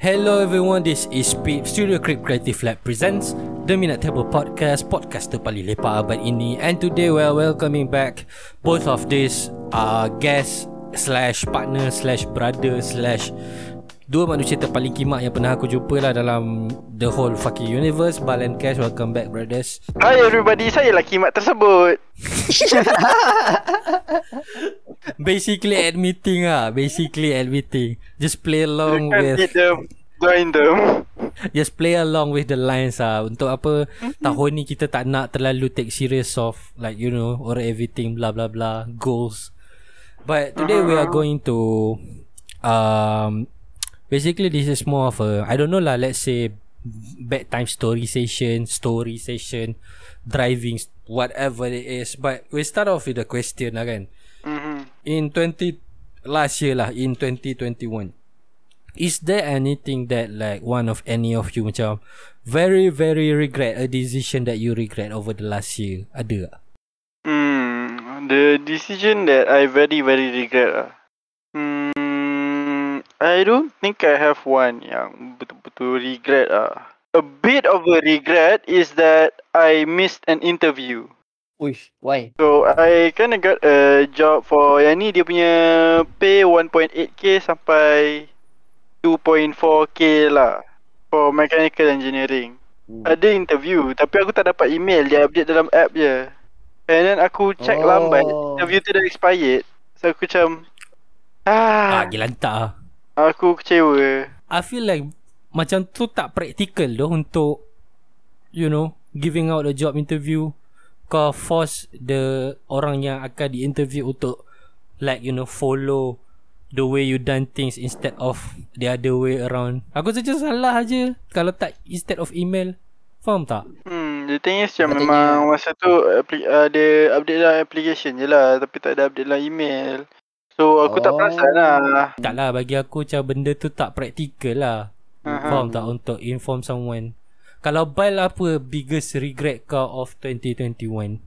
Hello everyone, this is Pete. Studio Creep Creative Lab presents The Minute Table Podcast, podcast terpaling lepak abad ini. And today we are welcoming back both of these uh, guests slash partner slash brother slash Dua manusia terpaling kimak yang pernah aku jumpa lah dalam the whole fucking universe Bal and Cash, welcome back brothers. Hi everybody, saya lah kimak tersebut Basically admitting ah, basically admitting Just play along Kan with hit them, join them Just play along with the lines ah. Untuk apa tahun ni kita tak nak terlalu take serious of like you know or everything blah blah blah goals. But today we are going to um basically this is more of a I don't know lah let's say bedtime story session, story session, driving whatever it is. But we start off with a question lah kan. mm-hmm. In 20 last year lah in 2021 is there anything that like one of any of you macam very very regret a decision that you regret over the last year ada tak? Hmm, the decision that I very very regret lah. Hmm, I don't think I have one yang betul-betul regret ah. A bit of a regret is that I missed an interview. Uish, why? So I kind of got a job for yang ni dia punya pay 1.8k sampai 2.4k lah for mechanical engineering. Hmm. Ada interview tapi aku tak dapat email dia update dalam app je. And then aku check Oh. lambat interview tu dah expired. So aku macam Ah, ah, gila lantak ah. aku kecewa. I feel like macam tu tak practical doh untuk you know giving out a job interview kau force the orang yang akan di interview untuk like you know follow the way you done things instead of the other way around. Aku saja salah aja kalau tak instead of email. Faham tak? Hmm, the thing is macam memang masa tu appli- ada update dalam application je lah tapi tak ada update dalam email. So aku tak Oh. perasan lah. Tak lah bagi aku macam benda tu tak praktikal lah. Aha. Faham tak untuk inform someone. Kalau Bal apa biggest regret kau of 2021?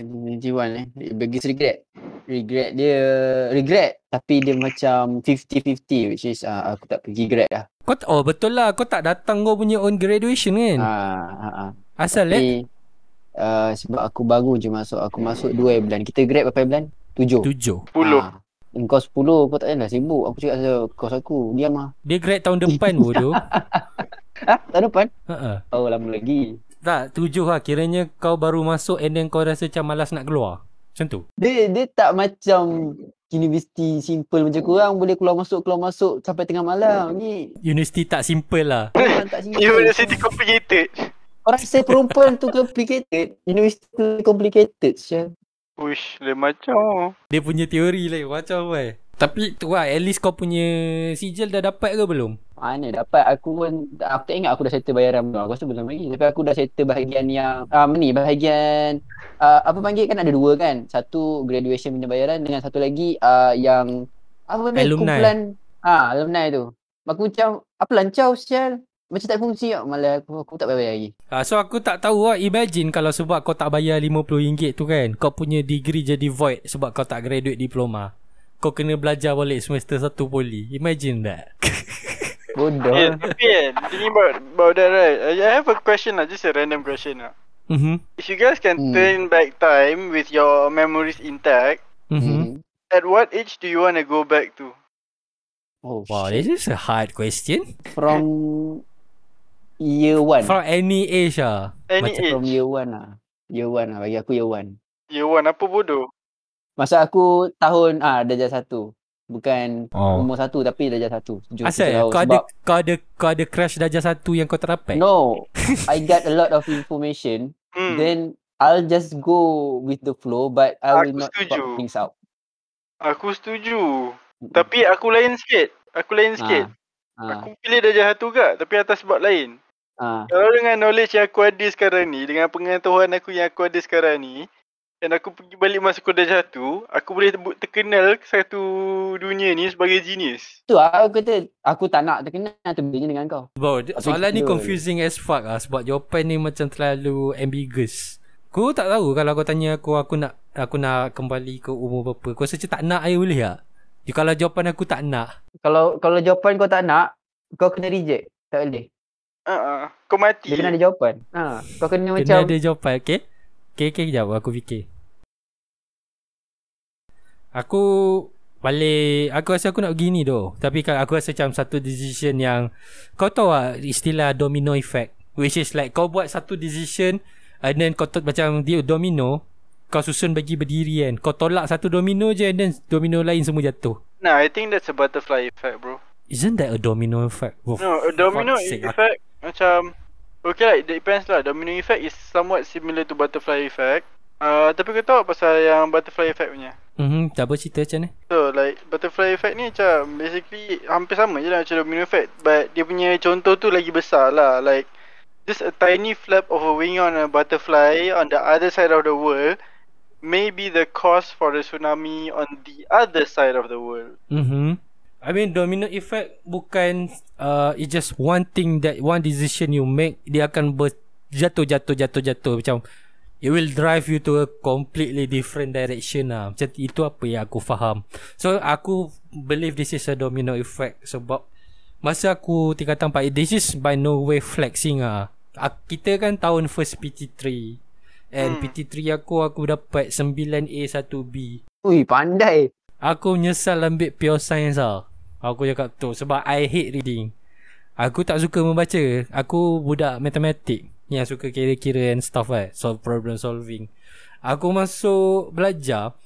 2021 eh. Biggest regret. Regret dia regret tapi dia macam 50-50 which is uh, aku tak pergi grad lah. Kau t- oh betul lah kau tak datang kau punya own graduation kan? Ah, ah, ah. Asal eh? Tapi uh, sebab aku baru je masuk. Aku masuk 2 bulan. Kita grad berapa bulan? 7. Tujuh. 10. Ah. Kau 10 kau tak payah sibuk. Aku cakap pasal kos aku. Diam lah. Dia grad tahun depan bodoh. Ah, tahun depan? Ha Oh, lama lagi. Tak, tujuh lah. Kiranya kau baru masuk and then kau rasa macam malas nak keluar. Macam tu. Dia dia tak macam universiti simple macam korang boleh keluar masuk keluar masuk sampai tengah malam. Ni Universiti tak simple lah. orang tak simple. University complicated. Orang saya perempuan tu complicated. Universiti tu complicated je. Uish, lain macam. Dia punya teori lain macam apa Tapi tu lah, at least kau punya sijil dah dapat ke belum? Mana dapat aku pun aku tak ingat aku dah settle bayaran belum. Aku rasa belum lagi. Tapi aku dah settle bahagian yang ah ni bahagian uh, apa panggil kan ada dua kan. Satu graduation punya bayaran dengan satu lagi uh, yang apa ni Alumni. kumpulan ah alumni tu. Aku macam apa lancau sial. Macam tak fungsi tak malah aku aku tak bayar lagi. Ha, so aku tak tahu lah Imagine kalau sebab kau tak bayar RM50 tu kan Kau punya degree jadi void Sebab kau tak graduate diploma Kau kena belajar balik semester 1 poli Imagine that Bodoh. Yeah, tapi kan, thinking about, about that right, I have a question lah, just a random question lah. Mhm. If you guys can Hmm. turn back time with your memories intact, Mhm. Hmm. at what age do you want to go back to? Oh, Wow, shit. this is a hard question from year one. From any age ah. Any Macam age? From year one lah. Year one lah. Bagi aku year one. Year one, apa bodoh? Masa aku tahun ah darjah satu. Bukan Oh. umur satu tapi darjah satu. Tujuh, Asal tujuh tahun. kau ada kau ada kau ada crush darjah satu yang kau terapai? no, I got a lot of information. Hmm. Then I'll just go with the flow but I will Aku not setuju. talk things out. Aku setuju. Tapi aku lain sikit. Aku lain sikit. Ah, Aku pilih darjah satu gak, tapi atas sebab lain. ah, Kalau dengan knowledge yang aku ada sekarang ni, dengan pengetahuan aku yang aku ada sekarang ni, dan aku pergi balik masuk ke darjah satu, aku boleh terkenal satu dunia ni sebagai genius. tu lah aku kata aku tak nak terkenal tu bedanya dengan kau. Bro, soalan ni confusing as fuck ah sebab jawapan ni macam terlalu ambiguous. Aku tak tahu kalau kau tanya aku aku nak aku nak kembali ke umur berapa. Kau rasa macam tak nak aja boleh tak? Ya, kalau jawapan aku tak nak. Kalau kalau jawapan kau tak nak kau kena reject. Tak boleh. Uh-uh. Kau mati. Dia kena ada jawapan. Ha, kau kena, Kena macam ada jawapan Okay Okay okay kejap Aku fikir Aku Balik Aku rasa aku nak begini tu Tapi kan aku rasa macam Satu decision yang Kau tahu tak Istilah domino effect Which is like Kau buat satu decision And then kau tu, Macam dia domino Kau susun bagi berdiri kan Kau tolak satu domino je And then domino lain semua jatuh Nah, I think that's a butterfly effect, bro. Isn't that a domino effect? Oh, No, a domino effect macam Okay lah, it depends lah. Domino effect is somewhat similar to butterfly effect. Uh, tapi kau tahu pasal yang butterfly effect punya? Mhm, tak apa cerita macam ni So like butterfly effect ni macam basically hampir sama je lah macam domino effect But dia punya contoh tu lagi besar lah Like just a tiny flap of a wing on a butterfly on the other side of the world May be the cause for the tsunami on the other side of the world Mhm. I mean domino effect bukan uh, it's just one thing that one decision you make dia akan ber, jatuh jatuh jatuh jatuh macam it will drive you to a completely different direction lah. Macam itu apa yang aku faham. So aku believe this is a domino effect sebab masa aku tingkatan 4 this is by no way flexing ah. Ak- Kita kan tahun first PT3 and Hmm. PT3 aku aku dapat 9A 1B. Ui, pandai. Aku menyesal ambil pure science lah Aku cakap tu Sebab I hate reading Aku tak suka membaca Aku budak matematik Yang suka kira-kira and stuff kan Solve problem solving. Aku masuk belajar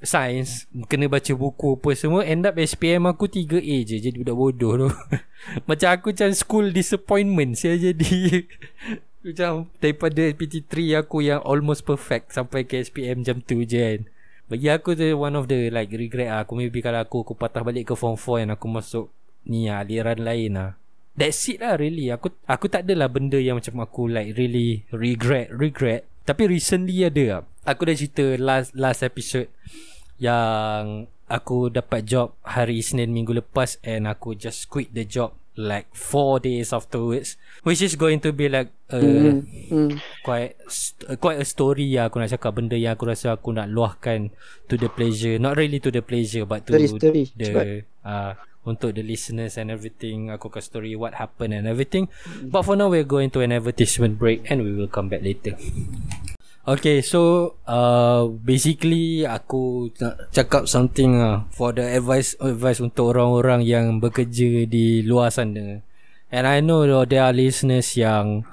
Science Kena baca buku apa semua End up SPM aku 3A je. Jadi budak bodoh tu. Macam aku macam school disappointment Saya jadi. Macam daripada PT3 aku yang almost perfect Sampai ke SPM jam tu je kan. Bagi aku tu one of the like regret lah. Aku maybe kalau aku aku patah balik ke form 4 and aku masuk ni lah, aliran lain lah. That's it lah really. Aku aku tak adalah benda yang macam aku like really regret regret. Tapi recently ada lah. Aku dah cerita last last episode yang aku dapat job hari Isnin minggu lepas and aku just quit the job like 4 days afterwards which is going to be like a Hmm. Hmm. quite st- quite a story lah aku nak cakap benda yang aku rasa aku nak luahkan to the pleasure not really to the pleasure but to Story, story. Cepat. the uh, untuk the listeners and everything aku akan story what happened and everything. But for now we're going to an advertisement break and we will come back later. Okay so uh, Basically Aku nak cakap something uh, For the advice Advice untuk orang-orang yang Bekerja di luar sana. And I know there are listeners yang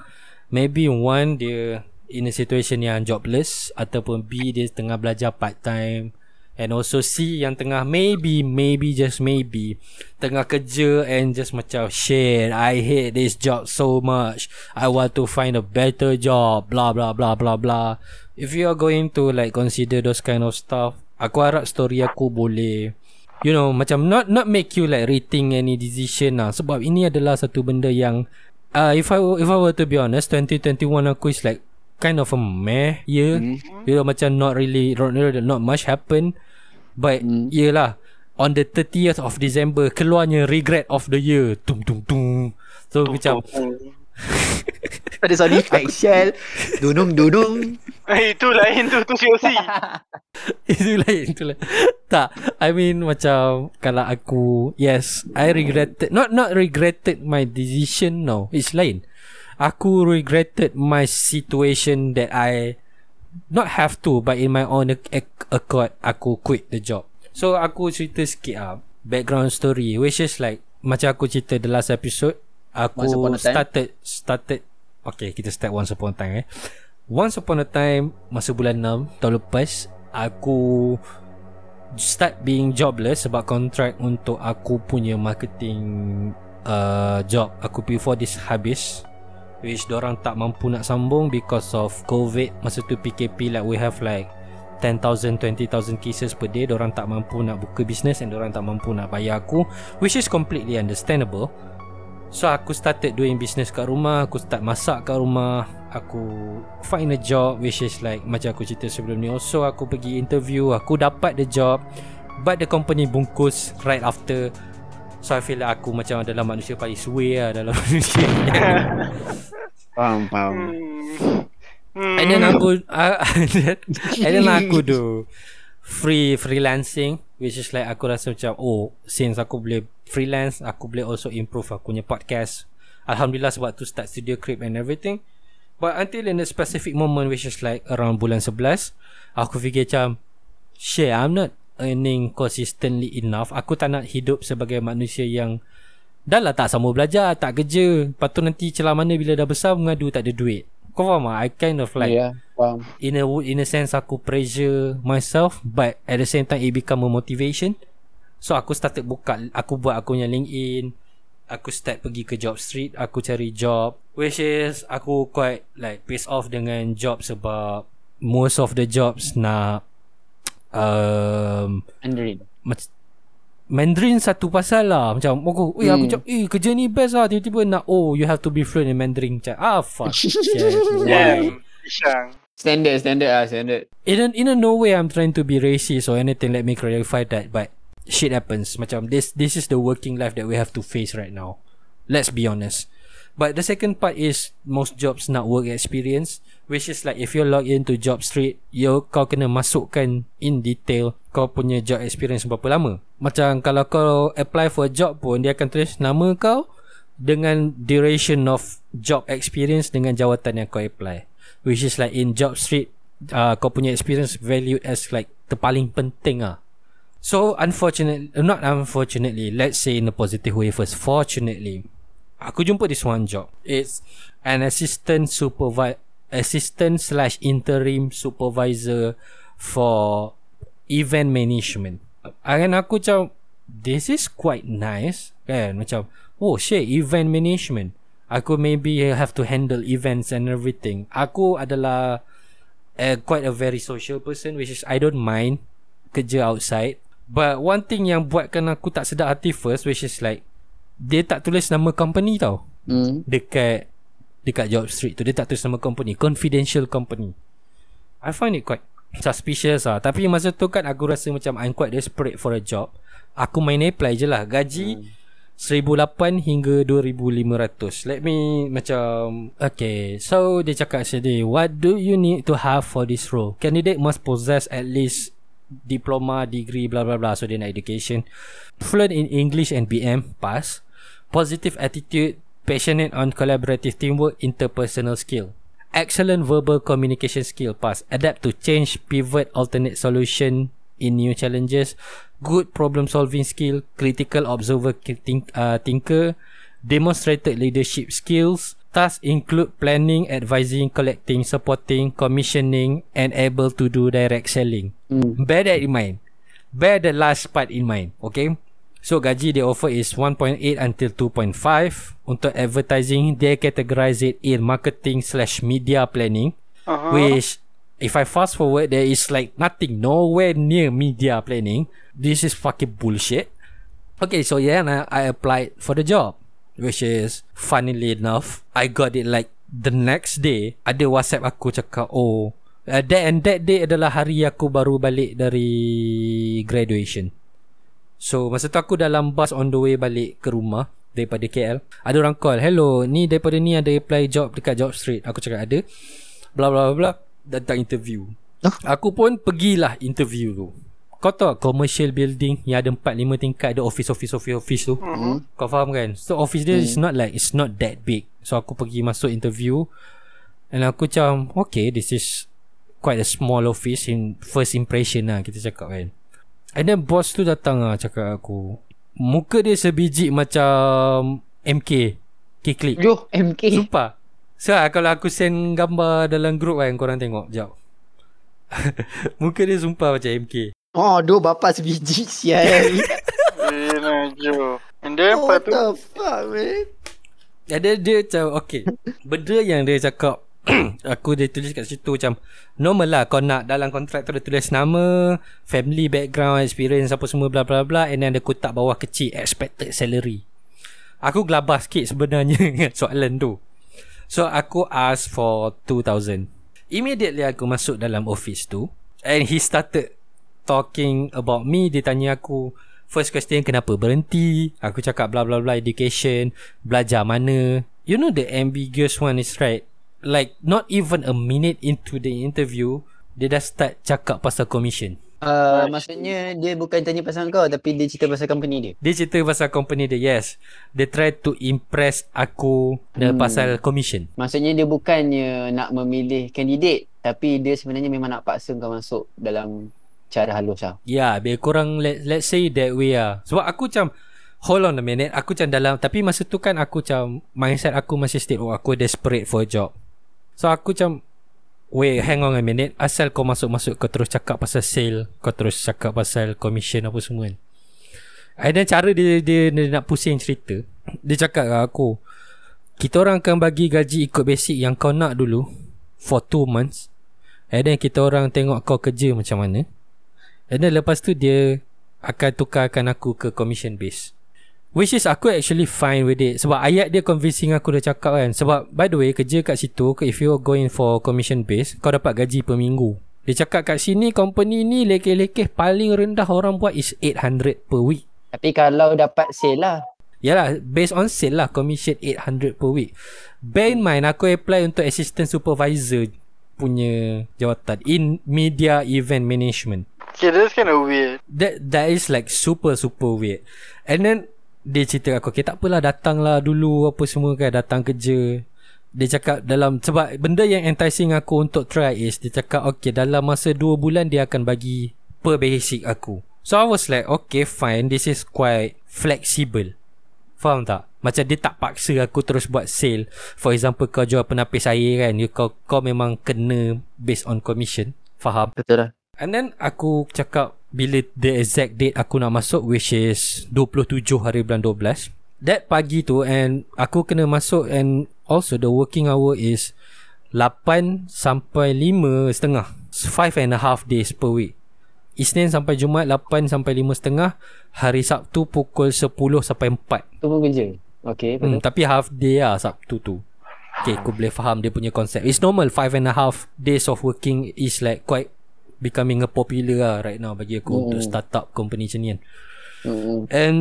Maybe one Dia In a situation yang jobless Ataupun B Dia tengah belajar part time And also C yang tengah maybe Maybe just maybe. Tengah kerja And just macam Shit I hate this job so much. I want to find a better job. Blah blah blah blah blah. If you are going to like Consider those kind of stuff Aku harap story aku boleh You know Macam not not make you like Rethink any decision lah. Sebab ini adalah satu benda yang uh, If I if I were to be honest 2021 aku is like Kind of a meh year. Hmm. You know macam not really Not, really- not much happen But Hmm. Yelah On the 30th of December Keluarnya regret of the year Tung tung tung So macam Ada sound effect Shell. Dunung dunung. Eh, itu lain tu, tu COC. Itu lain Itu lain Tak I mean macam Kalau aku Yes I regretted Not not regretted My decision No It's lain Aku regretted My situation That I Not have to But in my own ac- ac- accord Aku quit the job. So aku cerita sikit ah Background story Which is like Macam aku cerita The last episode Aku a time. started Started Okay kita start once upon a time eh. Once upon a time Masa bulan 6 Tahun lepas Aku Start being jobless Sebab kontrak Untuk aku punya marketing uh, Job Aku before this habis Which dorang tak mampu nak sambung Because of COVID Masa tu PKP like we have like 10,000 20,000 cases per day. Dorang tak mampu nak buka business And dorang tak mampu nak bayar aku Which is completely understandable. So aku started doing business kat rumah Aku start masak kat rumah Aku find a job Which is like Macam aku cerita sebelum ni Also aku pergi interview Aku dapat the job But the company bungkus Right after So I feel like aku macam adalah manusia paling suwe lah Dalam manusia Faham, faham. Hmm. And then aku uh, And then aku do free freelancing which is like aku rasa macam oh since aku boleh freelance aku boleh also improve aku punya podcast alhamdulillah sebab tu start studio crib and everything but until in a specific moment which is like around bulan 11 aku fikir macam shit I'm not earning consistently enough aku tak nak hidup sebagai manusia yang dah lah tak sama belajar tak kerja lepas tu nanti celah mana bila dah besar mengadu tak ada duit kau faham tak? I kind of like yeah, faham. in a in a sense aku pressure myself but at the same time it become a motivation so aku started buka aku buat aku punya LinkedIn aku start pergi ke job street aku cari job which is aku quite like pissed off dengan job sebab most of the jobs nak um, Mandarin. mac- Mandarin satu pasal lah Macam aku, eh, aku Hmm. cakap Eh kerja ni best lah Tiba-tiba nak Oh you have to be fluent in Mandarin Macam ah fuck. Ishang. Standard, standard ah, standard. in a, in a no way I'm trying to be racist or anything. Let me clarify that. But shit happens. Macam this this is the working life that we have to face right now. Let's be honest. But the second part is most jobs not work experience, which is like if you log into job street, you kau kena masukkan in detail kau punya job experience berapa lama. Macam kalau kau apply for job pun dia akan tulis nama kau dengan duration of job experience dengan jawatan yang kau apply. Which is like in job street uh, kau punya experience valued as like terpaling penting ah. So unfortunately Not unfortunately Let's say in a positive way first Fortunately Aku jumpa this one job It's An assistant supervisor Assistant slash interim supervisor For Event management. And aku macam This is quite nice Kan? Macam Oh shit Event management. Aku maybe have to handle events and everything. Aku adalah uh, Quite a very social person Which is I don't mind Kerja outside. But one thing yang buatkan aku tak sedap hati first Which is like Dia tak tulis nama company tau. Hmm. Dekat Dekat job street tu Dia tak tulis nama company. Confidential company. I find it quite Suspicious lah. Tapi masa tu kan Aku rasa macam I'm quite desperate for a job. Aku main apply je lah. Gaji hmm. 1008 hingga 2500 Let me macam Okay. So dia cakap sini What do you need to have for this role? Candidate must possess at least Diploma, degree, blah blah blah. So dia nak education. Fluent in English and BM Pass. Positive attitude Passionate on collaborative teamwork Interpersonal skill Excellent verbal communication skill Pass Adapt to change Pivot alternate solution In new challenges Good problem solving skill Critical observer think, uh, thinker Demonstrated leadership skills Tasks include planning, advising, collecting, supporting, commissioning and able to do direct selling. Hmm. Bear that in mind. Bear the last part in mind. Okay. So gaji they offer is 1.8 until 2.5 Untuk advertising They categorize it in marketing slash media planning Uh-huh. Which If I fast forward There is like nothing Nowhere near media planning. This is fucking bullshit. Okay so yeah and I, I applied for the job Which is Funnily enough I got it like The next day Ada whatsapp aku cakap Oh uh, That and that day adalah hari aku baru balik dari Graduation. So masa tu aku dalam bus on the way balik ke rumah Daripada KL Ada orang call Hello ni daripada ni ada apply job dekat job street. Aku cakap ada. Bla bla bla Datang interview. Huh? Aku pun pergilah interview tu. Kau tahu commercial building Yang ada 4-5 tingkat Ada office office office office tu? Hmm. Kau faham kan? So office dia is not like It's not that big. So aku pergi masuk interview. And aku macam Okay this is Quite a small office In first impression lah Kita cakap kan. And then boss tu datang lah Cakap aku Muka dia sebiji macam MK K-Click Yo, MK. Sumpah So kalau aku send gambar dalam group kan Korang tengok Sekejap Muka dia sumpah macam MK Oh, dua bapa sebiji sial. Eh, Najwa. And then oh, what tu the fuck, man? Ada dia macam Okay Benda yang dia cakap Aku dia tulis kat situ macam Normal lah kau nak Dalam kontrak tu dia tulis nama Family background Experience apa semua bla bla bla And then ada kotak bawah kecil Expected salary. Aku gelabah sikit sebenarnya soalan tu. So aku ask for 2000 Immediately aku masuk dalam office tu And he started Talking about me. Dia tanya aku First question kenapa berhenti? Aku cakap bla bla bla education Belajar mana? You know the ambiguous one is right Like not even a minute into the interview Dia dah start cakap pasal commission Uh, maksudnya dia bukan tanya pasal kau tapi dia cerita pasal company dia. Dia cerita pasal company dia Yes They try to impress aku hmm. Hmm. Pasal commission Maksudnya dia bukannya nak memilih kandidat tapi dia sebenarnya memang nak paksa kau masuk dalam cara halus lah. Ya yeah, Lebih kurang let, Let's say that way lah Sebab aku macam Hold on a minute Aku macam dalam Tapi masa tu kan aku macam Mindset aku masih state Oh aku desperate for a job So aku macam Wait hang on a minute. Asal kau masuk-masuk Kau terus cakap pasal sale Kau terus cakap pasal commission apa semua kan? And then cara dia, dia, dia nak pusing cerita Dia cakap kat aku Kita orang akan bagi gaji ikut basic yang kau nak dulu For 2 months. And then kita orang tengok kau kerja macam mana. And then lepas tu dia Akan tukarkan aku ke commission base Which is aku actually fine with it Sebab ayat dia convincing aku dah cakap kan Sebab by the way kerja kat situ If you're going for commission base Kau dapat gaji per minggu Dia cakap kat sini company ni lekeh-lekeh Paling rendah orang buat is 800 per week Tapi kalau dapat sale lah. Yalah based on sale lah Commission 800 per week Bear in mind aku apply untuk assistant supervisor Punya jawatan In media event management Okay, that's kind of weird. That that is like super super weird. And then dia cerita aku, okay tak apalah datanglah dulu apa semua kan datang kerja. Dia cakap dalam sebab benda yang enticing aku untuk try is dia cakap okay dalam masa 2 bulan dia akan bagi per basic aku. So I was like okay fine this is quite flexible. Faham tak? Macam dia tak paksa aku terus buat sale. For example kau jual penapis air kan, you, kau kau memang kena based on commission. Faham? Betul lah. And then aku cakap bila the exact date aku nak masuk which is 27 hari bulan 12. That pagi tu and aku kena masuk and also the working hour is 8 sampai 5 setengah. 5 and a half days per week. Isnin sampai Jumaat 8 sampai 5 setengah. Hari Sabtu pukul 10 sampai 4. Tu pun kerja. Okay, Hmm, tapi half day lah Sabtu tu. Okay, aku boleh faham dia punya konsep. It's normal 5 and a half days of working is like quite becoming a popular lah right now bagi aku Hmm. untuk start up company macam ni kan. Hmm. And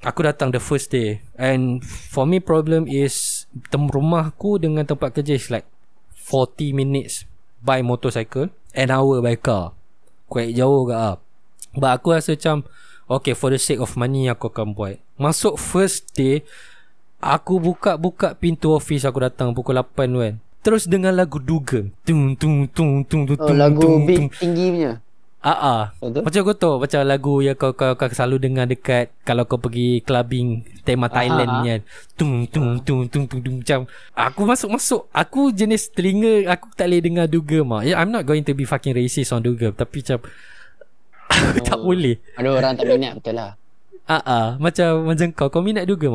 aku datang the first day and for me problem is tem rumah aku dengan tempat kerja is like 40 minutes by motorcycle an hour by car. Quite jauh ke ah. But aku rasa macam Okay for the sake of money aku akan buat Masuk first day Aku buka-buka pintu office aku datang pukul 8 tu kan Terus dengar lagu Dugem Tung tung tung tung tung Oh, tung lagu tung, beat tung. tinggi punya. Ah ah. Betul? Macam kau tahu Macam lagu yang kau, kau, kau selalu dengar dekat Kalau kau pergi clubbing Tema Thailand ah. ni kan Tung tung tung tung tung tung Macam Aku masuk-masuk Aku jenis telinga Aku tak boleh dengar Dugem lah yeah, I'm not going to be fucking racist on Dugem Tapi macam Aku tak Oh. boleh Ada orang tak minat betul lah. Ah ah. Macam macam kau Kau minat Dugem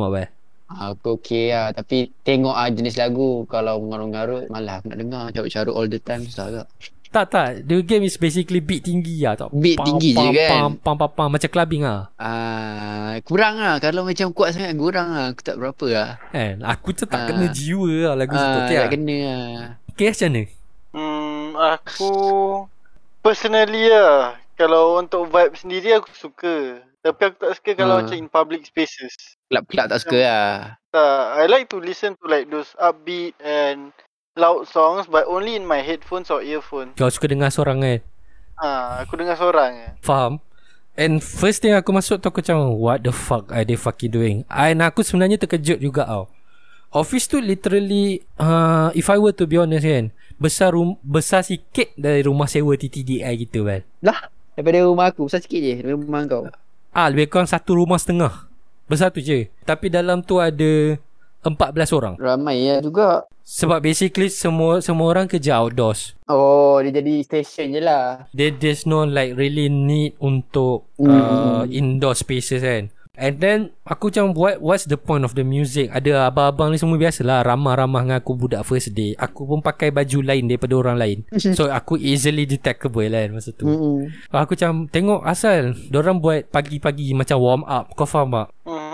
Aku okay lah. Tapi tengok ah jenis lagu. Kalau mengarut-ngarut Malah aku nak dengar. Carut-carut all the time Susah agak Tak tak. The game is basically beat tinggi lah tak? Beat tinggi je kan? pam, pam, pam, pam, Macam clubbing lah. Ah, Kurang lah. Kalau macam kuat sangat Kurang lah. Aku tak berapa lah. Kan Aku tu tak Ah. kena jiwa lah. Lagu situ ah, Okay Tak lah. kena lah. Okay macam mana? Hmm, aku personally lah. Kalau untuk vibe sendiri aku suka. Tapi aku tak suka kalau Hmm. macam in public spaces. Kelab-kelab tak suka lah Tak, I like to listen to like those upbeat and loud songs but only in my headphones or earphones. Kau suka dengar seorang kan Ah, aku dengar seorang je. Faham And first thing aku masuk tu aku macam What the fuck are they fucking doing And aku sebenarnya terkejut juga tau Office tu literally uh, If I were to be honest kan Besar rum- besar sikit dari rumah sewa TTDI gitu kan Lah Daripada rumah aku Besar sikit je Daripada rumah kau Ah lebih kurang satu rumah setengah. Besar tu je. Tapi dalam tu ada 14 orang. Ramai ya juga. Sebab basically semua semua orang kerja outdoors. Oh dia jadi station je lah. There, there's no like really need untuk Hmm. uh, indoor spaces kan. And then aku macam what what's the point of the music? Ada abang-abang ni semua biasalah ramah-ramah dengan aku budak first day. Aku pun pakai baju lain daripada orang lain. So aku easily detectable kan masa tu. Hmm. Aku macam tengok asal Diorang buat pagi-pagi macam warm up. Kau faham tak?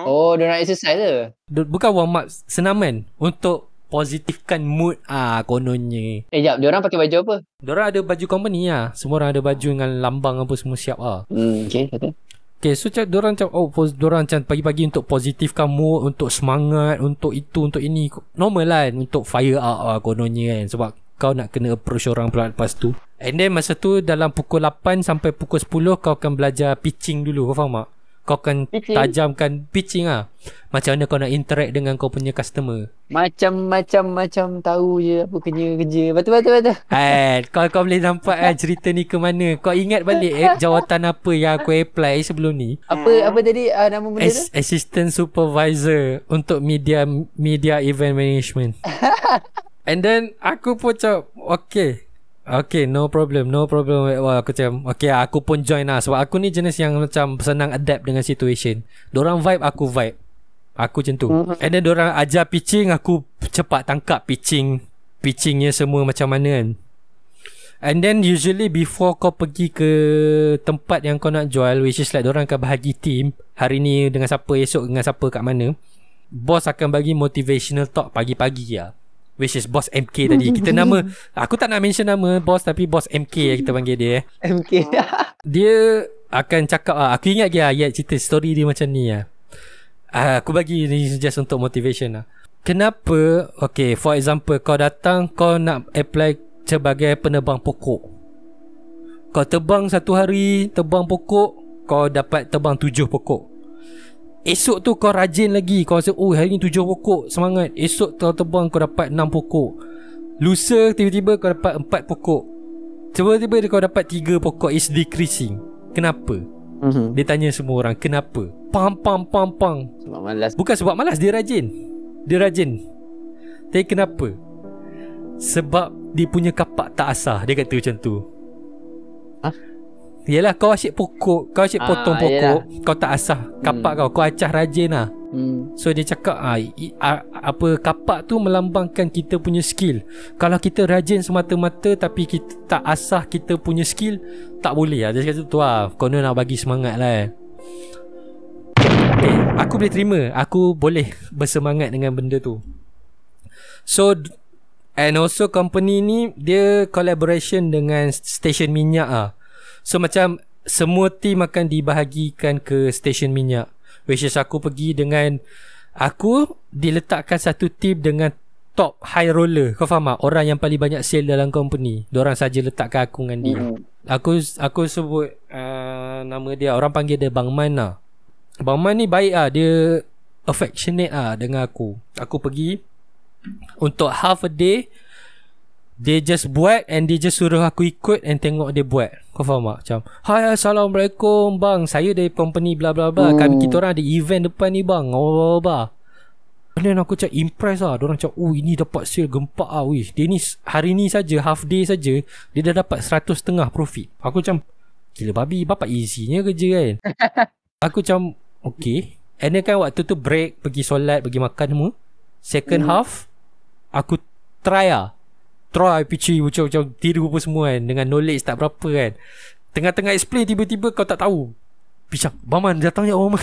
Oh dia nak exercise ke Bukan warm up senaman untuk positifkan mood ah kononnya. Eh jap Dia orang pakai baju apa Diorang ada baju company lah. Semua orang ada baju dengan lambang apa semua siap ah. Hmm Okay betul Okay so macam Diorang macam Oh pos, diorang macam pagi-pagi Untuk positifkan mood Untuk semangat Untuk itu Untuk ini. Normal lah Untuk fire up lah Kononnya kan Sebab Kau nak kena approach orang pula lepas tu. And then masa tu Dalam pukul 8 Sampai pukul 10 Kau akan belajar pitching dulu. Kau faham tak? Kau akan Pitching? tajamkan pitching ah. Macam mana kau nak interact dengan kau punya customer. Macam-macam macam tahu je apa kerja-kerja. Betul betul betul. Eh, kau kau boleh nampak kan cerita ni ke mana. Kau ingat balik eh, jawatan apa yang aku apply sebelum ni? Apa apa tadi uh, nama benda tu? As- assistant supervisor untuk media media event management. And then aku pun macam okay. Okay no problem No problem. Wah, Aku macam Okay aku pun join lah. Sebab aku ni jenis yang Macam senang adapt dengan situation. Diorang vibe Aku vibe. Aku macam tu. And then diorang ajar pitching Aku cepat tangkap pitching Pitchingnya semua macam mana kan. And then usually before kau pergi ke tempat yang kau nak jual Which is like diorang akan bahagi team Hari ni dengan siapa Esok dengan siapa kat mana Boss akan bagi motivational talk pagi-pagi lah Which is Boss MK tadi. Kita nama Aku tak nak mention nama Boss Tapi Boss MK yang kita panggil dia eh. MK. Dia akan cakap ah, Aku ingat dia ayat cerita story dia macam ni lah ah, Aku bagi ni just untuk motivation lah Kenapa Okay for example Kau datang Kau nak apply Sebagai penerbang pokok. Kau tebang satu hari Tebang pokok Kau dapat tebang tujuh pokok Esok tu kau rajin lagi Kau rasa Oh hari ni tujuh pokok Semangat Esok kau tebang kau dapat enam pokok Lusa tiba-tiba kau dapat empat pokok Tiba-tiba kau dapat tiga pokok Is decreasing Kenapa? Mhm. Dia tanya semua orang Kenapa? Pam pam pam pam Sebab malas. Bukan sebab malas Dia rajin Dia rajin Tapi kenapa? Sebab Dia punya kapak tak asah Dia kata macam tu Hah? Yelah kau asyik pokok Kau asyik Ah, potong pokok yelah. Kau tak asah Kapak kau Kau acah rajin lah Hmm. So dia cakap ah, i, a, apa kapak tu melambangkan kita punya skill. Kalau kita rajin semata-mata tapi kita tak asah kita punya skill, tak boleh lah. Dia cakap tu lah. Kau nak bagi semangat lah. eh. Okay, aku boleh terima. Aku boleh bersemangat dengan benda tu. So and also company ni dia collaboration dengan stesen minyak ah. So macam semua team akan dibahagikan ke stesen minyak. Which is aku pergi dengan Aku diletakkan satu team dengan top high roller Kau faham tak? Orang yang paling banyak sale dalam company Diorang saja letakkan aku dengan dia Hmm. Aku aku sebut uh, Nama dia Orang panggil dia Bang Man lah Bang Man ni baik lah Dia affectionate lah dengan aku Aku pergi Untuk half a day Dia just buat And dia just suruh aku ikut And tengok dia buat. Kau faham tak? Macam Hai Assalamualaikum bang. Saya dari company bla bla bla. Hmm. Kami kita orang ada event depan ni bang. Oh bla bla And then aku macam impress lah. Diorang macam Oh ini dapat sale gempak lah Wih Dia ni hari ni saja Half day saja Dia dah dapat 100 setengah profit. Aku macam Gila babi. Bapak easynya kerja kan? Aku macam Okay. And then kan waktu tu break Pergi solat Pergi makan semua. Second Hmm. half Aku try lah Try pitching Macam-macam Tiru apa semua kan Dengan knowledge tak berapa kan. Tengah-tengah explain Tiba-tiba kau tak tahu. Pisang Baman datangnya Baman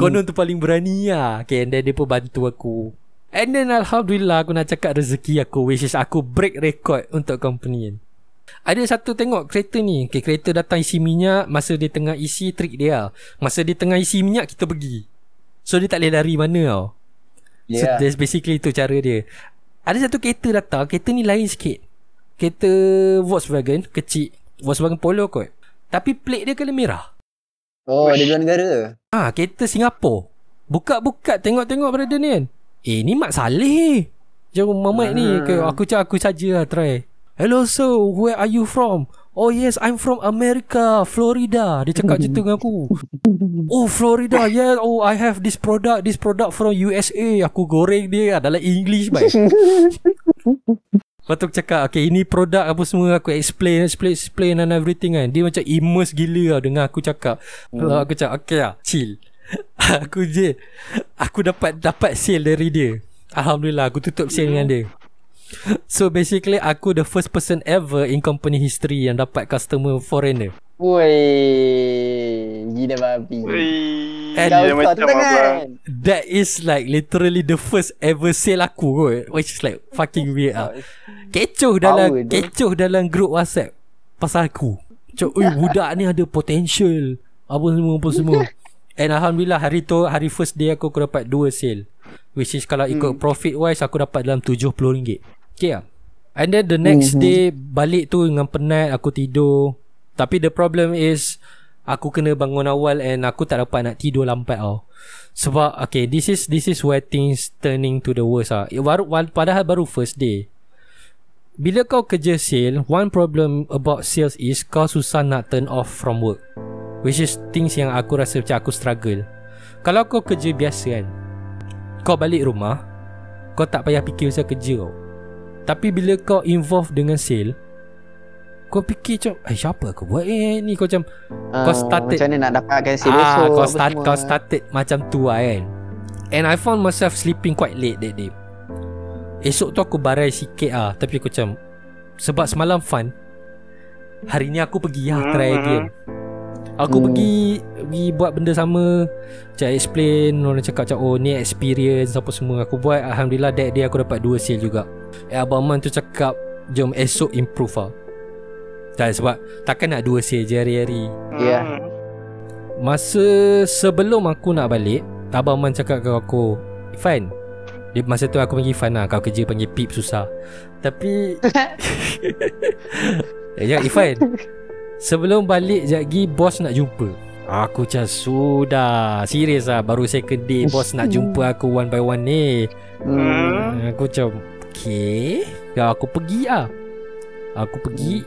Konon tu paling berani lah. Okay and then dia pun bantu aku. And then Alhamdulillah Aku nak cakap rezeki aku Which is aku break record Untuk company kan ada satu tengok kereta ni. Okay, Kereta datang isi minyak Masa dia tengah isi Trick dia lah. Masa dia tengah isi minyak Kita pergi. So dia tak boleh lari mana tau. So Yeah. that's basically tu cara dia Ada satu kereta datang Kereta ni lain sikit Kereta Volkswagen Kecil Volkswagen Polo kot Tapi plate dia kena merah Oh, dia luar negara. Ah, kereta Singapura. Buka-buka tengok-tengok brother ni kan. Eh, ni Mak Saleh. Jom Mamat ni. Ah. Okay, aku cakap aku saja lah try. Hello sir, where are you from? Oh yes, I'm from America, Florida. Dia cakap macam tu dengan aku. Oh, Florida. Yeah, oh I have this product, this product from USA. Aku goreng dia dalam English baik. Lepas tu cakap Okay ini produk apa semua Aku explain Explain explain and everything kan Dia macam immerse gila lah Dengan aku cakap hmm. Aku cakap Okay lah Chill Aku je Aku dapat Dapat sale dari dia Alhamdulillah Aku tutup sale dengan dia So basically Aku the first person ever In company history Yang dapat customer foreigner Woi, gila babi. And Kau macam abang. kan? That is like Literally the first ever sale aku kot Which is like Fucking weird lah Kecoh dalam Power tu. Kecoh dalam group WhatsApp Pasal aku Cok Ui budak ni ada potential Apa semua Apa semua And Alhamdulillah hari tu Hari first day aku Aku dapat dua sale Which is kalau ikut Hmm. profit wise Aku dapat dalam RM70 Okay lah. And then the next Mhm. day Balik tu dengan penat Aku tidur. Tapi the problem is Aku kena bangun awal And aku tak dapat nak tidur lambat tau. Sebab Okay this is This is where things Turning to the worst lah. Baru, Padahal baru first day. Bila kau kerja sale One problem about sales is Kau susah nak turn off from work. Which is things yang aku rasa macam aku struggle. Kalau kau kerja biasa kan Kau balik rumah Kau tak payah fikir pasal kerja tau Tapi bila kau involve dengan sale Kau fikir macam Eh siapa aku buat eh ni Kau macam Ah, started- Macam mana nak dapatkan sale ah, esok kau start semua. kau started macam tu lah kan. And I found myself sleeping quite late that day. Esok tu aku barai sikit ah, tapi aku macam sebab semalam fun. Hari ni aku pergi lah try Mhm. again. Aku Hmm. pergi pergi buat benda sama Macam explain Orang cakap macam Oh ni experience Apa semua Aku buat Alhamdulillah that day aku dapat dua sale juga Eh Abang Man tu cakap Jom esok improve lah Tak sebab Takkan nak dua sale je hari-hari Ya. Hmm. Masa sebelum aku nak balik Abang Man cakap ke aku Ifan dia, Masa tu aku panggil Ifan lah Kau kerja panggil Pip susah Tapi jangan Ifan Sebelum balik sekejap lagi Bos nak jumpa. Aku macam sudah Serius lah Baru second day Bos nak jumpa aku one by one ni. Hmm. Aku macam Okay Ya aku pergi lah. Aku pergi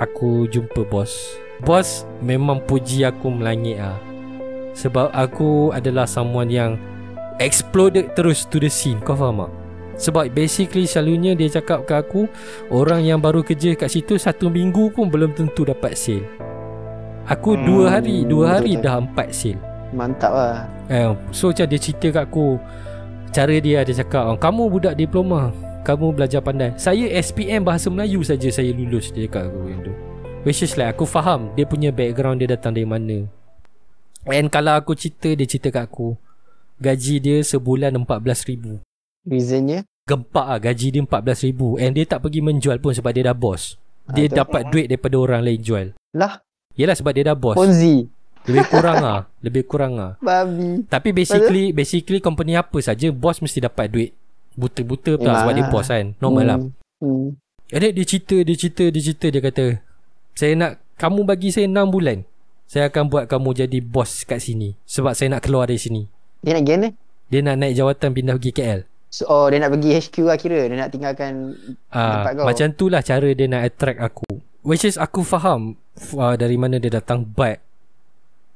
Aku jumpa bos. Bos memang puji aku melangit lah. Sebab aku adalah someone yang Exploded terus to the scene. Kau faham tak? Sebab basically selalunya dia cakap ke aku Orang yang baru kerja kat situ Satu minggu pun belum tentu dapat sale. Aku Hmm, dua hari Dua hari betul. dah empat sale. Mantap lah. Eh, so macam dia cerita kat aku Cara dia dia cakap oh, Kamu budak diploma Kamu belajar pandai. Saya SPM Bahasa Melayu saja Saya lulus Dia cakap aku yang tu. Which is like Aku faham Dia punya background Dia datang dari mana. And kalau aku cerita Dia cerita kat aku Gaji dia sebulan RM14,000 Reasonnya Gempak lah Gaji dia RM14,000 And dia tak pergi menjual pun Sebab dia dah bos Dia Ah, tu. dapat duit daripada orang lain jual. Lah. Yelah sebab dia dah bos Ponzi. Lebih kurang lah. Lebih kurang lah. Babi. Tapi basically Basically company apa saja Bos mesti dapat duit. Buta-buta pula Memang Sebab dia lah. bos kan. Normal lah. Hmm. hmm. Jadi dia cerita Dia cerita Dia cerita. Dia kata Saya nak Kamu bagi saya 6 bulan. Saya akan buat kamu jadi bos kat sini. Sebab saya nak keluar dari sini. Dia nak pergi mana? Dia nak naik jawatan Pindah pergi KL So, oh dia nak pergi HQ lah kira. Dia nak tinggalkan Ah, Tempat kau. Macam tu lah cara dia nak attract aku. Which is aku faham uh, Dari mana dia datang. But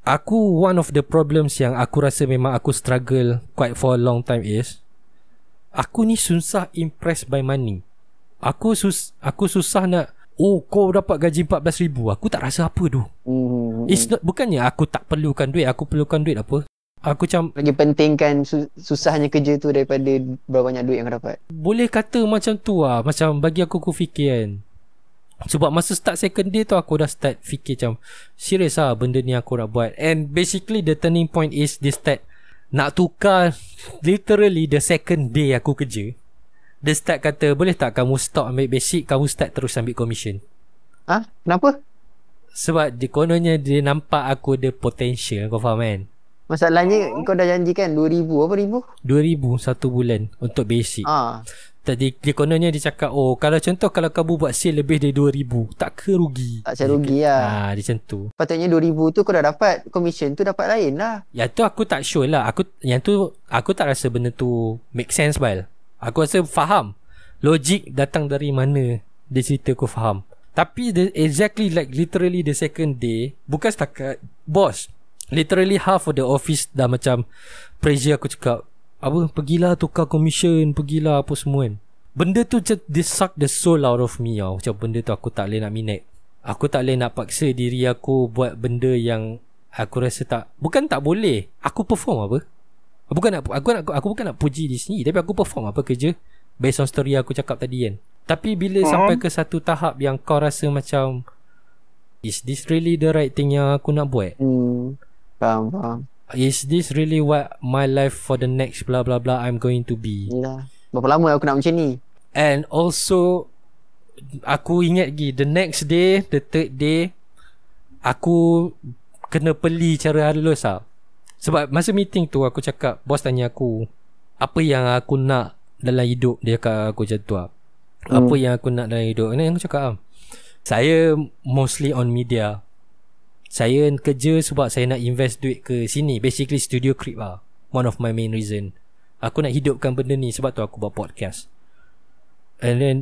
Aku one of the problems yang aku rasa memang aku struggle quite for a long time is Aku ni susah impressed by money. Aku sus aku susah nak Oh kau dapat gaji 14,000 Aku tak rasa apa tu. Hmm. It's not Bukannya aku tak perlukan duit. Aku perlukan duit apa Aku macam Lagi pentingkan su- Susahnya kerja tu Daripada Berapa banyak duit yang kau dapat. Boleh kata macam tu lah. Macam bagi aku aku fikir kan. Sebab masa start second day tu Aku dah start fikir macam Serius lah benda ni aku nak buat. And basically the turning point is Dia start Nak tukar Literally the second day aku kerja. Dia start kata Boleh tak kamu stop ambil basic? Kamu start terus ambil commission. Ah, Kenapa? Sebab dia kononnya Dia nampak aku ada potential Kau faham kan Masalahnya Kau dah janjikan 2000 Apa ribu? 2000 satu bulan Untuk basic. Ah, Tadi dia kononnya dia cakap Oh kalau contoh Kalau kamu buat sale lebih dari 2000 Tak ke rugi? Tak macam rugi lah. Ah, dia macam tu. Patutnya 2000 tu kau dah dapat Commission tu dapat lain lah. Yang tu aku tak sure lah. Aku Yang tu Aku tak rasa benda tu Make sense bal. Aku rasa faham. Logik datang dari mana Dia cerita aku faham. Tapi the, exactly like Literally the second day Bukan setakat Boss Literally half of the office Dah macam Pressure aku cakap Apa Pergilah tukar commission Pergilah apa semua kan. Benda tu macam Dia suck the soul out of me tau. Macam benda tu aku tak boleh nak minat. Aku tak boleh nak paksa diri aku Buat benda yang Aku rasa tak Bukan tak boleh. Aku perform apa? Bukan nak aku, nak aku bukan nak puji di sini Tapi aku perform apa kerja? Based on story aku cakap tadi kan. Tapi bila Mhm. sampai ke satu tahap Yang kau rasa macam Is this really the right thing yang aku nak buat? Hmm Faham faham. Is this really what my life for the next blah blah blah I'm going to be? Yelah Berapa lama aku nak macam ni? And also Aku ingat lagi The next day The third day Aku Kena peli cara halus lah Sebab masa meeting tu Aku cakap Bos tanya aku Apa yang aku nak Dalam hidup? Dia cakap aku macam tu lah Apa yang aku nak dalam hidup? Yang aku cakap lah. Saya mostly on media Saya kerja sebab saya nak invest duit ke sini. Basically studio creep lah. One of my main reason. Aku nak hidupkan benda ni Sebab tu aku buat podcast. And then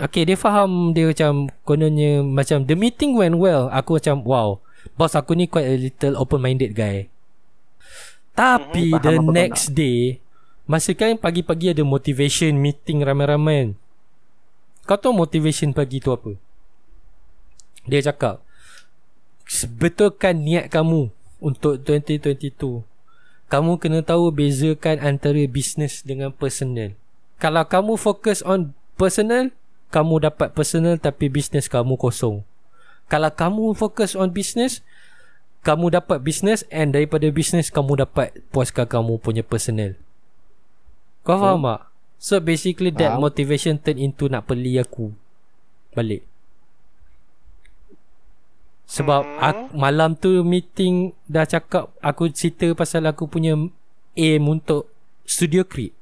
Okay dia faham Dia macam Kononnya Macam the meeting went well. Aku macam wow Boss aku ni quite a little open minded guy. Tapi Mhm, the next day Masa kan pagi-pagi ada motivation meeting ramai-ramai. Kau tahu motivation pagi tu apa? Dia cakap Betulkan niat kamu Untuk 2022 Kamu kena tahu bezakan antara business dengan personal. Kalau kamu fokus on personal Kamu dapat personal tapi business kamu kosong. Kalau kamu fokus on business Kamu dapat business And daripada business kamu dapat puaskan kamu punya personal. Kau faham tak? So basically that motivation turn into nak beli aku. Balik sebab Hmm. aku, malam tu meeting dah cakap aku cerita pasal aku punya aim untuk studio creep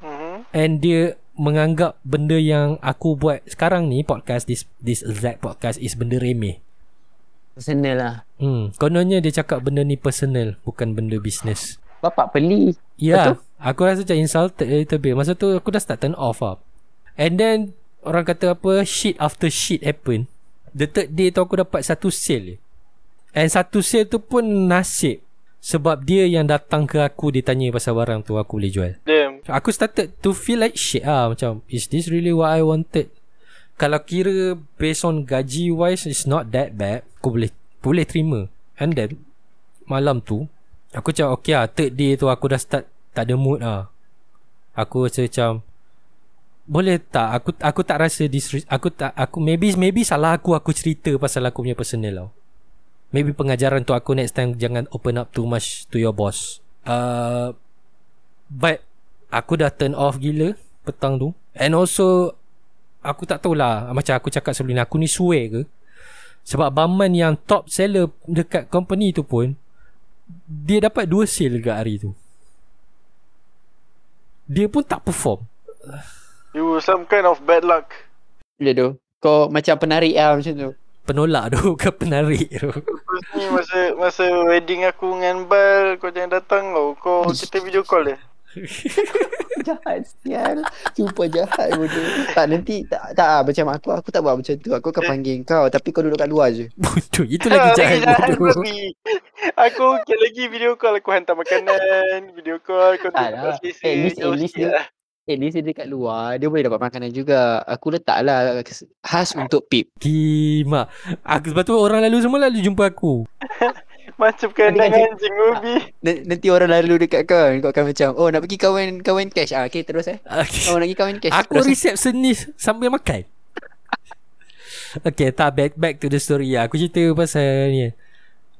Mhm. and dia menganggap benda yang aku buat sekarang ni podcast this this exact podcast is benda remeh. Personal lah. Hmm, kononnya dia cakap benda ni personal bukan benda bisnes. Bapak beli. Ya, aku rasa macam insulted a little bit. Masa tu aku dah start turn off up. And then orang kata apa shit after shit happen. The third day tu aku dapat satu sale je. And satu sale tu pun nasib. Sebab dia yang datang ke aku Dia tanya pasal barang tu Aku boleh jual Damn. Aku started to feel like shit ah Macam Is this really what I wanted Kalau kira Based on gaji wise It's not that bad Aku boleh Boleh terima And then Malam tu Aku cakap okay lah Third day tu aku dah start Tak ada mood lah Aku rasa macam boleh tak aku aku tak rasa disres- aku tak aku maybe maybe salah aku aku cerita pasal aku punya personal tau. Maybe pengajaran tu aku next time jangan open up too much to your boss. Uh, but aku dah turn off gila petang tu. And also aku tak tahulah macam aku cakap sebelum ni aku ni suwe ke. Sebab Baman yang top seller dekat company tu pun dia dapat dua sale dekat hari tu. Dia pun tak perform. You some kind of bad luck. Bila tu. Kau macam penarik lah macam tu. Penolak tu bukan penarik tu. Terus ni masa masa wedding aku dengan Bal kau jangan datang kau. Kau kita video call dia. jahat sial. Sumpah jahat bodoh. Tak nanti tak tak ah, macam aku aku tak buat macam tu. Aku akan panggil kau tapi kau duduk kat luar je. Bodoh Itu lagi jahat bodoh babi. Aku okay lagi video call aku hantar makanan, video call kau tengok lah. sisi. At least- at least dia- Eh ni dia dekat luar dia boleh dapat makanan juga. Aku letak lah khas untuk pip. Kima aku, Sebab tu orang lalu semua lalu jumpa aku Macam kandang kan- anjing ubi. Nanti orang lalu dekat kau Kau akan macam Oh nak pergi kawan Kawan cash ah, Okay terus eh Oh nak pergi kawan cash Aku terus, eh. resepsionis Sambil makan Okay tak back, back to the story lah. Aku cerita pasal ni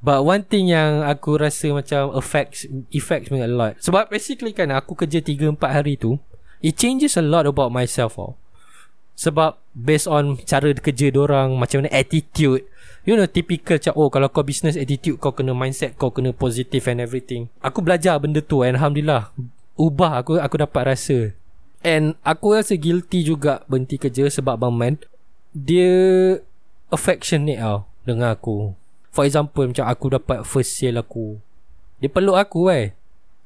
But one thing yang aku rasa macam affects affects me a lot. Sebab basically kan aku kerja 3 4 hari tu, it changes a lot about myself oh. Sebab based on cara kerja orang macam mana attitude. You know typical macam oh kalau kau business attitude kau kena mindset kau kena positive and everything. Aku belajar benda tu and alhamdulillah ubah aku aku dapat rasa. And aku rasa guilty juga berhenti kerja sebab Bang Man dia affectionate tau dengan aku. For example macam aku dapat first sale aku. Dia peluk aku eh.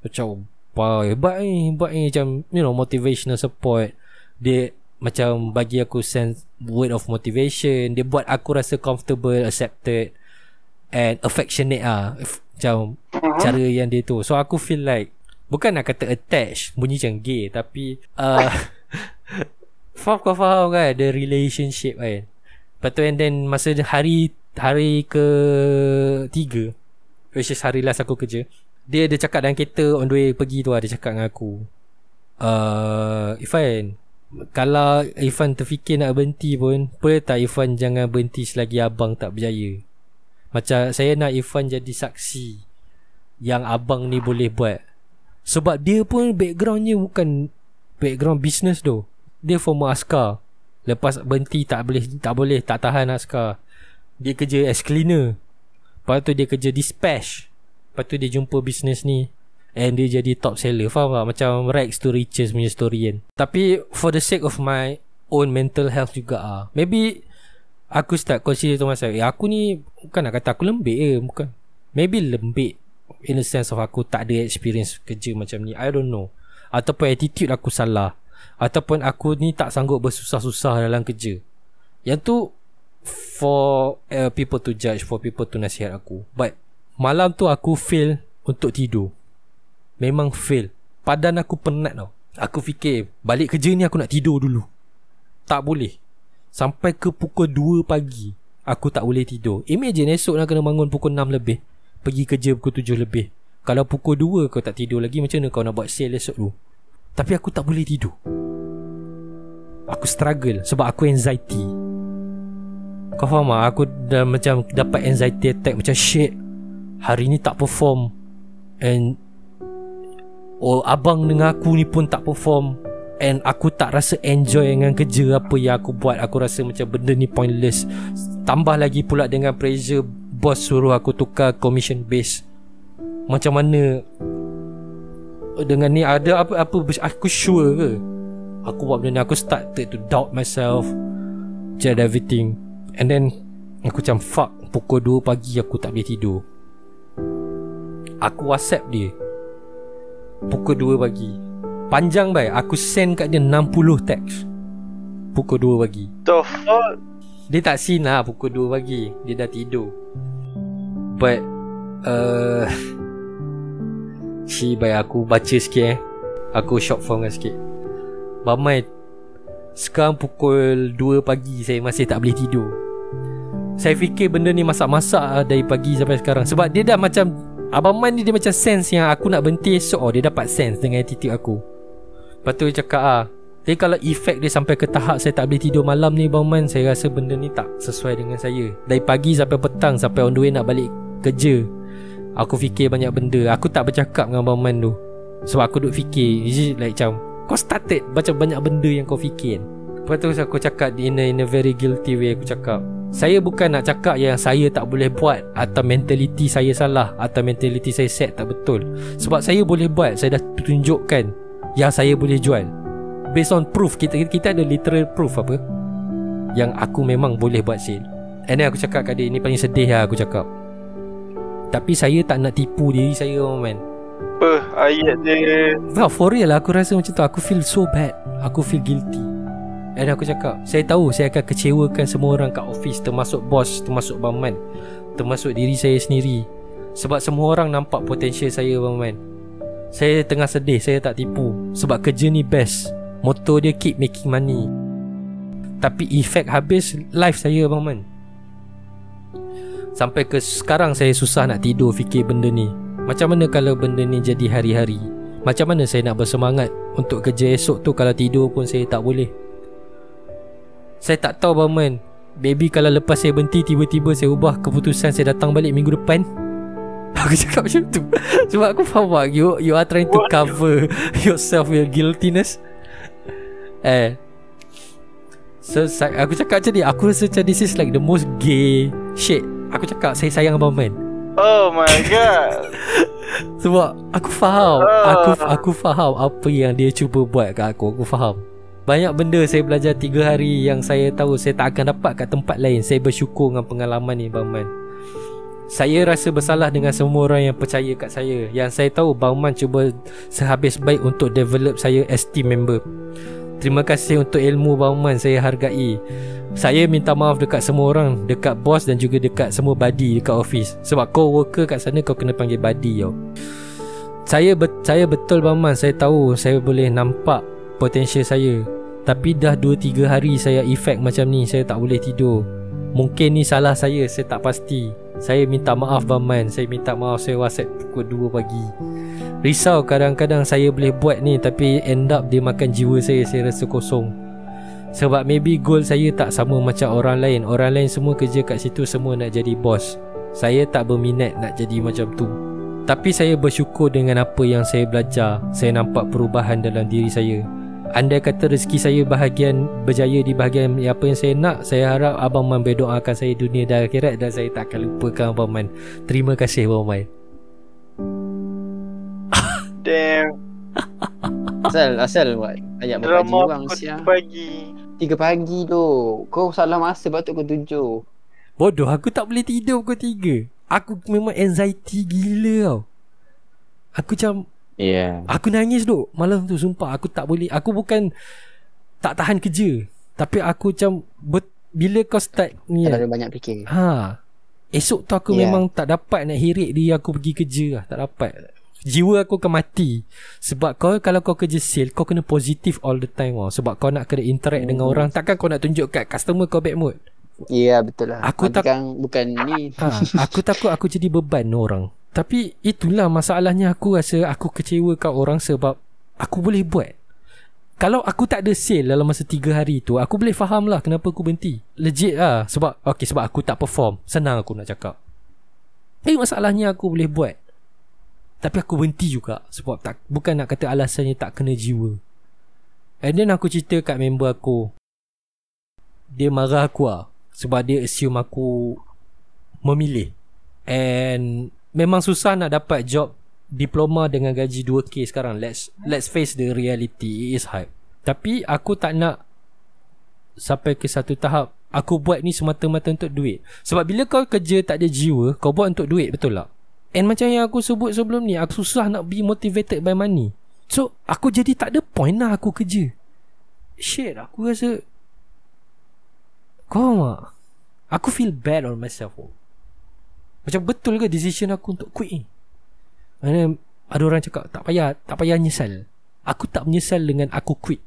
Macam wah hebat ni, hebat ni macam you know motivational support. Dia macam bagi aku sense word of motivation. Dia buat aku rasa comfortable, accepted and affectionate ah. Macam cara yang dia tu. So aku feel like bukan nak kata attach, bunyi macam gay tapi uh, faham kau faham kan the relationship kan. Lepas tu and then masa hari hari ke tiga which is hari last aku kerja dia dia cakap dalam kereta on the way pergi tu lah, dia cakap dengan aku. Uh, Ifan kalau Ifan terfikir nak berhenti pun boleh tak Ifan jangan berhenti selagi abang tak berjaya? Macam saya nak Ifan jadi saksi yang abang ni boleh buat. Sebab dia pun backgroundnya bukan background business tu. Dia former askar. Lepas berhenti tak boleh tak boleh tak tahan askar. Dia kerja as cleaner. Lepas tu dia kerja dispatch Lepas tu dia jumpa bisnes ni And dia jadi top seller Faham tak Macam rags to riches punya story kan Tapi for the sake of my own mental health juga ah. Maybe aku start consider tu masa, eh aku ni bukan nak kata aku lembik eh, bukan. Maybe lembik in the sense of aku tak ada experience kerja macam ni. I don't know. Ataupun attitude aku salah. Ataupun aku ni tak sanggup bersusah-susah dalam kerja. Yang tu for uh, people to judge, for people to nasihat aku. But malam tu aku fail untuk tidur. Memang fail. Padan aku penat tau. Aku fikir balik kerja ni aku nak tidur dulu. Tak boleh. Sampai ke pukul 2 pagi aku tak boleh tidur. Imagine esok nak kena bangun pukul 6 lebih. Pergi kerja pukul 7 lebih. Kalau pukul 2 kau tak tidur lagi macam mana kau nak buat sale esok tu? Tapi aku tak boleh tidur. Aku struggle sebab aku anxiety. Kau faham tak? Aku dah macam dapat anxiety attack macam shit. Hari ni tak perform. And Oh abang dengan aku ni pun tak perform. And aku tak rasa enjoy dengan kerja apa yang aku buat. Aku rasa macam benda ni pointless. Tambah lagi pula dengan pressure Bos suruh aku tukar commission base. Macam mana? Dengan ni ada apa-apa Aku sure ke? Aku buat benda ni Aku start to doubt myself. Just everything. And then Aku macam fuck Pukul 2 pagi aku tak boleh tidur Aku whatsapp dia. Pukul 2 pagi. Panjang baik Aku send kat dia 60 teks Pukul 2 pagi. The fuck Dia tak seen lah Pukul 2 pagi. Dia dah tidur. But uh, Si baik aku baca sikit eh. Aku short form kan sikit. Bamai Sekarang pukul 2 pagi Saya masih tak boleh tidur. Saya fikir benda ni masak-masak Dari pagi sampai sekarang. Sebab dia dah macam Abang Man ni dia macam sense yang aku nak berhenti esok. Oh, Dia dapat sense dengan attitude aku. Lepas tu dia cakap ah, Tapi kalau efek dia sampai ke tahap saya tak boleh tidur malam ni Abang Man Saya rasa benda ni tak sesuai dengan saya. Dari pagi sampai petang sampai on the way nak balik kerja Aku fikir banyak benda. Aku tak bercakap dengan Abang Man tu. Sebab aku duk fikir Is like macam Kau started macam banyak benda yang kau fikir Lepas tu aku cakap in a, in a very guilty way Aku cakap saya bukan nak cakap yang saya tak boleh buat Atau mentality saya salah Atau mentality saya set tak betul. Sebab saya boleh buat Saya dah tunjukkan Yang saya boleh jual. Based on proof Kita kita ada literal proof apa Yang aku memang boleh buat sale. And then aku cakap kat dia Ini paling sedih lah aku cakap. Tapi saya tak nak tipu diri saya man. Apa ayat dia? Nah, for real lah aku rasa macam tu. Aku feel so bad. Aku feel guilty And aku cakap Saya tahu saya akan kecewakan semua orang kat office Termasuk bos Termasuk Bang Man Termasuk diri saya sendiri. Sebab semua orang nampak potensial saya Bang Man. Saya tengah sedih Saya tak tipu. Sebab kerja ni best. Motor dia keep making money. Tapi efek habis Life saya Bang Man. Sampai ke sekarang saya susah nak tidur fikir benda ni. Macam mana kalau benda ni jadi hari-hari? Macam mana saya nak bersemangat Untuk kerja esok tu Kalau tidur pun saya tak boleh saya tak tahu Baman Baby kalau lepas saya berhenti Tiba-tiba saya ubah keputusan Saya datang balik minggu depan. Aku cakap macam tu. Sebab aku faham tak You, you are trying to cover Yourself Your guiltiness. Eh. So aku cakap macam ni. Aku rasa macam This is like the most gay Shit. Aku cakap Saya sayang Abang Man Oh my god. Sebab Aku faham. Oh. Aku aku faham Apa yang dia cuba buat kat aku. Aku faham banyak benda saya belajar 3 hari yang saya tahu saya tak akan dapat kat tempat lain. Saya bersyukur dengan pengalaman ni Bang Man. Saya rasa bersalah dengan semua orang yang percaya kat saya. Yang saya tahu Bang Man cuba sehabis baik untuk develop saya as team member. Terima kasih untuk ilmu Bang Man saya hargai. Saya minta maaf dekat semua orang, dekat bos dan juga dekat semua buddy dekat office. Sebab kau worker kat sana kau kena panggil buddy yo. Saya bet, saya betul Bang Man, saya tahu saya boleh nampak potensial saya. Tapi dah 2-3 hari saya efek macam ni Saya tak boleh tidur. Mungkin ni salah saya Saya tak pasti. Saya minta maaf Baman Saya minta maaf Saya whatsapp pukul 2 pagi. Risau kadang-kadang saya boleh buat ni Tapi end up dia makan jiwa saya Saya rasa kosong. Sebab maybe goal saya tak sama macam orang lain. Orang lain semua kerja kat situ Semua nak jadi boss Saya tak berminat nak jadi macam tu. Tapi saya bersyukur dengan apa yang saya belajar. Saya nampak perubahan dalam diri saya Andai kata rezeki saya bahagian berjaya di bahagian apa yang saya nak Saya harap Abang Man berdoakan saya dunia dan akhirat Dan saya tak akan lupakan Abang Man Terima kasih Abang Man Damn Asal asal buat ayat berpaji Drama orang siang. pagi Tiga pagi tu. Kau salah masa patut kau tujuh. Bodoh aku tak boleh tidur pukul 3 Aku memang anxiety gila tau Aku macam. Yeah. Aku nangis duk Malam tu sumpah Aku tak boleh Aku bukan Tak tahan kerja Tapi aku macam bet, Bila kau start ni kan, ada banyak fikir. ha, Esok tu aku Ya. memang tak dapat nak hirik dia Aku pergi kerja lah Tak dapat Jiwa aku akan mati Sebab kau Kalau kau kerja sale Kau kena positif all the time tau. Sebab kau nak kena interact Hmm. dengan orang Takkan kau nak tunjuk kat customer kau bad mood Ya yeah, betul lah. Aku tak- kan bukan ni. ha, Aku takut aku jadi beban orang Tapi itulah masalahnya aku rasa Aku kecewa kat orang sebab Aku boleh buat. Kalau aku tak ada sale dalam masa 3 hari tu Aku boleh faham lah kenapa aku berhenti. Legit lah Sebab okay, sebab aku tak perform. Senang aku nak cakap. Tapi masalahnya aku boleh buat. Tapi aku berhenti juga Sebab tak bukan nak kata alasannya tak kena jiwa. And then aku cerita kat member aku. Dia marah aku lah Sebab dia assume aku Memilih. And Memang susah nak dapat job Diploma dengan gaji 2k sekarang. Let's let's face the reality It is hard Tapi aku tak nak Sampai ke satu tahap Aku buat ni semata-mata untuk duit. Sebab bila kau kerja tak ada jiwa Kau buat untuk duit betul tak? And macam yang aku sebut sebelum ni Aku susah nak be motivated by money. So aku jadi tak ada point lah aku kerja. Shit aku rasa Kau tak Aku feel bad on myself. oh. Macam betul ke decision aku untuk quit ni then Ada orang cakap Tak payah Tak payah nyesal Aku tak menyesal dengan aku quit